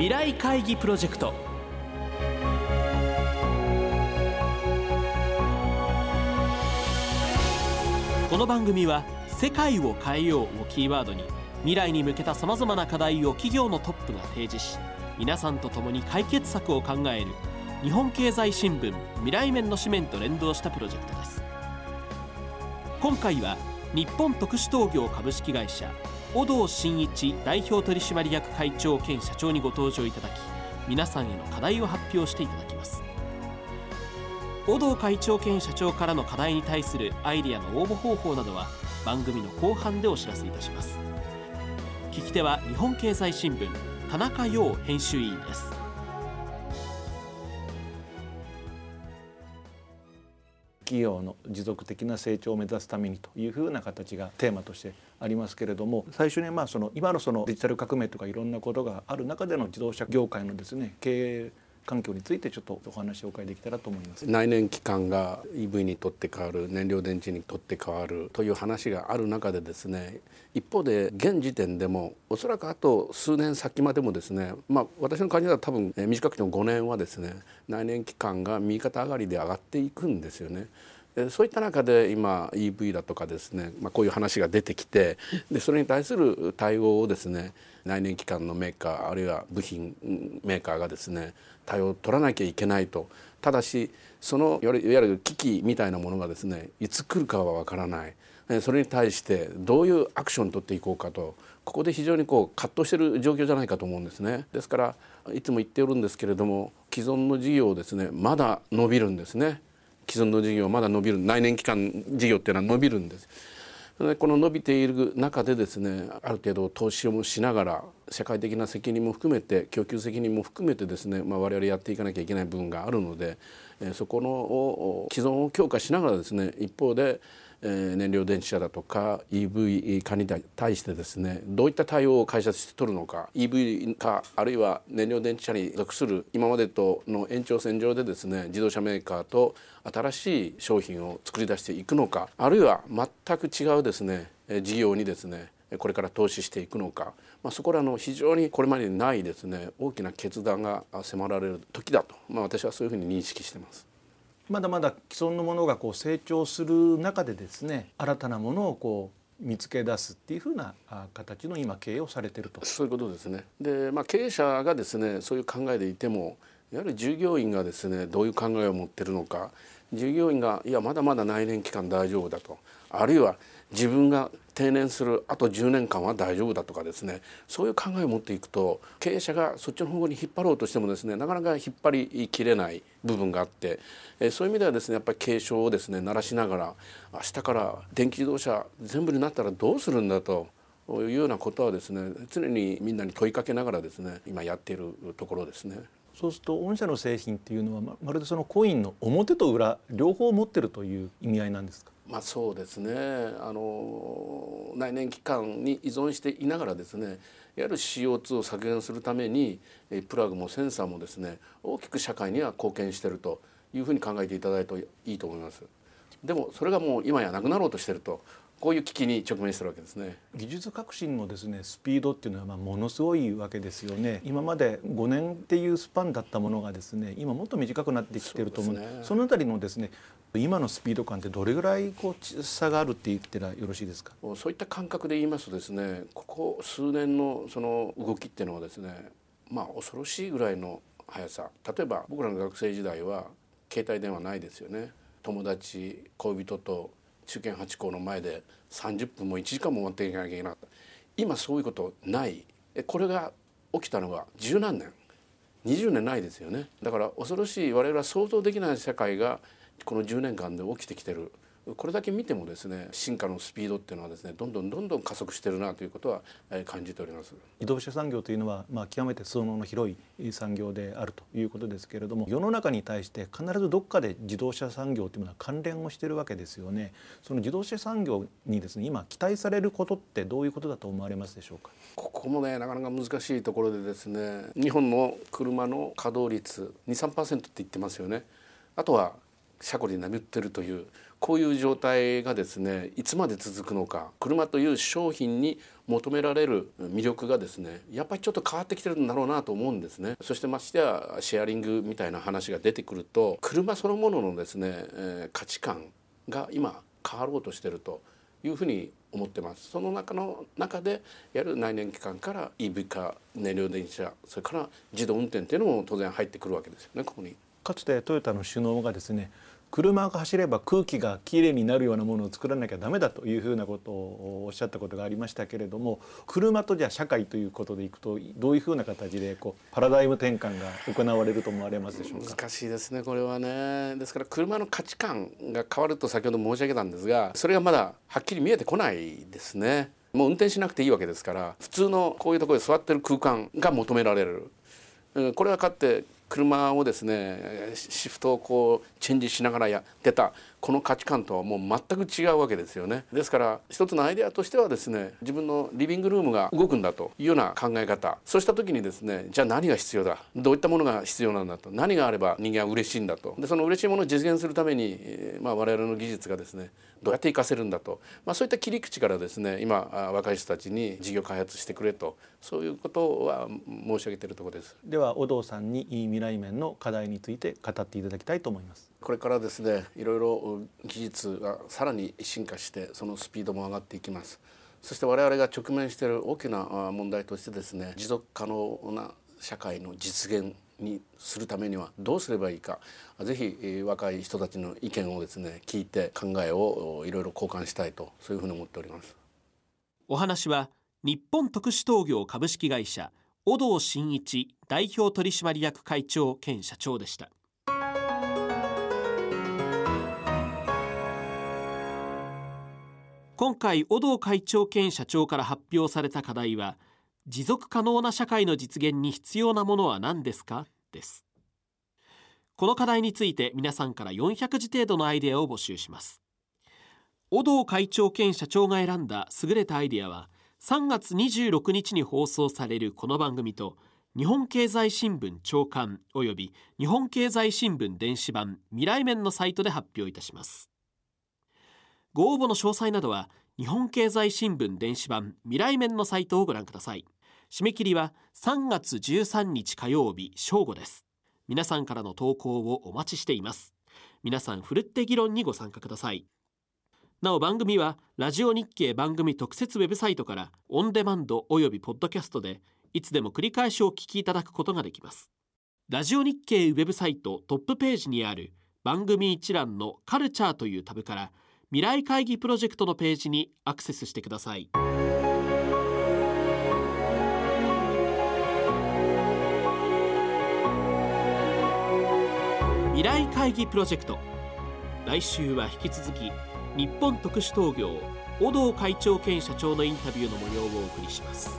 未来会議プロジェクト。この番組は「世界を変えよう」をキーワードに未来に向けたさまざまな課題を企業のトップが提示し皆さんと共に解決策を考える日本経済新聞未来面の紙面と連動したプロジェクトです。今回は日本特殊陶業株式会社小堂真一代表取締役会長兼社長にご登場いただき皆さんへの課題を発表していただきます。小堂会長兼社長からの課題に対するアイディアの応募方法などは番組の後半でお知らせいたします。聞き手は日本経済新聞田中陽編集委員です。企業の持続的な成長を目指すためにというふうな形がテーマとしてありますけれども最初にまあその今のそのデジタル革命とかいろんなことがある中での自動車業界のですね経営環境についてちょっとお話を伺いできたらと思います内燃機関が EV にとって変わる燃料電池にとって変わるという話がある中でですね一方で現時点でもおそらくあと数年先までもですねまあ私の感じでは多分短くても5年はですね内燃機関が右肩上がりで上がっていくんですよね。そういった中で今 EV だとかですね、まあ、こういう話が出てきてでそれに対する対応をですね内燃機関のメーカーあるいは部品メーカーがですね対応を取らなきゃいけないと。ただしそのいわゆる危機みたいなものがですねいつ来るかはわからない。それに対してどういうアクションを取っていこうかと。ここで非常にこう葛藤している状況じゃないかと思うんですね。ですからいつも言っておるんですけれども既存の事業をですねまだ伸びるんですね。既存の事業はまだ伸びる内燃機関事業っていうのは伸びるんです。でこの伸びている中でですねある程度投資をしながら社会的な責任も含めて供給責任も含めてですね、まあ、我々やっていかなきゃいけない部分があるのでそこの既存を強化しながらですね一方でえ燃料電池車だとか EV 化に対してですねどういった対応を会社として取るのか EV 化あるいは燃料電池車に属する今までとの延長線上でですね自動車メーカーと新しい商品を作り出していくのかあるいは全く違うですね事業にですねこれから投資していくのか、まあ、そこらの非常にこれまでにないですね大きな決断が迫られる時だと、まあ、私はそういうふうに認識しています。まだまだ既存のものがこう成長する中でですね新たなものをこう見つけ出すっていうふうな形の今経営をされてると。そういうことですね。で、まあ、経営者がですねそういう考えでいてもやはり従業員がですねどういう考えを持ってるのか従業員がいやまだまだ内燃期間大丈夫だと。あるいは自分が定年するあと10年間は大丈夫だとかですねそういう考えを持っていくと経営者がそっちの方向に引っ張ろうとしてもですねなかなか引っ張りきれない部分があって、えそういう意味ではですねやっぱり警鐘をですね鳴らしながら明日から電気自動車全部になったらどうするんだというようなことはですね常にみんなに問いかけながらですね今やっているところですね。そうすると御社の製品っていうのはまるでそのコインの表と裏両方持ってるという意味合いなんですか？まあ、そうですね。あの内燃機関に依存していながらですねいわゆる CO2 を削減するためにプラグもセンサーもですね大きく社会には貢献しているというふうに考えていただいていいと思います。でもそれがもう今やなくなろうとしているとこういう危機に直面してるわけですね。技術革新のですねスピードっていうのはまあものすごいわけですよね。今まで5年っていうスパンだったものがですね今もっと短くなってきてると思う。そ、ね,、そのあたりのですね今のスピード感ってどれぐらいこう差があるって言ってらよろしいですか？そういった感覚で言いますとですねここ数年のその動きっていうのはですねまあ恐ろしいぐらいの速さ。例えば僕らの学生時代は携帯電話ないですよね。友達恋人と中堅八校の前で30分も1時間も待っていかなきゃいけなかった。今そういうことない。これが起きたのは十何年。20年ないですよね。だから恐ろしい我々は想像できない社会がこの10年間で起きてきてるこれだけ見てもですね進化のスピードっていうのはですねどんどんどんどん加速してるなということは感じております。自動車産業というのは、まあ、極めて裾野の広い産業であるということですけれども世の中に対して必ずどっかで自動車産業というのは関連をしているわけですよね。その自動車産業にですね今期待されることってどういうことだと思われますでしょうか？ここもねなかなか難しいところでですね日本の車の稼働率23%って言ってますよね。あとは車庫に眠ってるというこういう状態がですねいつまで続くのか車という商品に求められる魅力がですねやっぱりちょっと変わってきてるんだろうなと思うんですねそしてましてやシェアリングみたいな話が出てくると車そのもののですね、えー、価値観が今変わろうとしてるというふうに思ってますその中の中でやる内燃機関から EV 化燃料電車それから自動運転っていうのも当然入ってくるわけですよねここに。かつてトヨタの首脳がですね車が走れば空気がきれいになるようなものを作らなきゃダメだというふうなことをおっしゃったことがありましたけれども車とじゃ社会ということでいくとどういうふうな形でこうパラダイム転換が行われると思われますでしょうか？難しいですねこれはね。ですから車の価値観が変わると先ほど申し上げたんですがそれがまだはっきり見えてこないですね。もう運転しなくていいわけですから普通のこういうところで座ってる空間が求められる。これはかって車をですねシフトをこうチェンジしながらやってたこの価値観とはもう全く違うわけですよね。ですから一つのアイデアとしてはですね自分のリビングルームが動くんだというような考え方。そうした時にですねじゃあ何が必要だ？どういったものが必要なんだと？何があれば人間は嬉しいんだと？でその嬉しいものを実現するために、まあ、我々の技術がですねどうやって活かせるんだと、まあ、そういった切り口からですね今若い人たちに事業開発してくれと。そういうことは申し上げてるところです。では小堂さんに未来面の課題について語っていただきたいと思います。これからですねいろいろ技術がさらに進化してそのスピードも上がっていきます。そして我々が直面している大きな問題としてですね持続可能な社会の実現にするためにはどうすればいいかぜひ若い人たちの意見をですね聞いて考えをいろいろ交換したいとそういうふうに思っております。お話は日本特殊陶業株式会社小堂真一代表取締役会長兼社長でした。今回小堂会長兼社長から発表された課題は持続可能な社会の実現に必要なものは何ですか？です。この課題について皆さんから400字程度のアイデアを募集します。小堂会長兼社長が選んだ優れたアイデアは3月26日に放送されるこの番組と日本経済新聞長官および日本経済新聞電子版未来面のサイトで発表いたします。ご応募の詳細などは日本経済新聞電子版未来面のサイトをご覧ください。締め切りは3月13日火曜日正午です。皆さんからの投稿をお待ちしています。皆さんふるって議論にご参加ください。なお番組はラジオ日経番組特設ウェブサイトからオンデマンドおよびポッドキャストでいつでも繰り返しお聞きいただくことができます。ラジオ日経ウェブサイトトップページにある番組一覧のカルチャーというタブから未来会議プロジェクトのページにアクセスしてください。未来会議プロジェクト。来週は引き続き日本特殊陶業小堂会長兼社長のインタビューの模様をお送りします。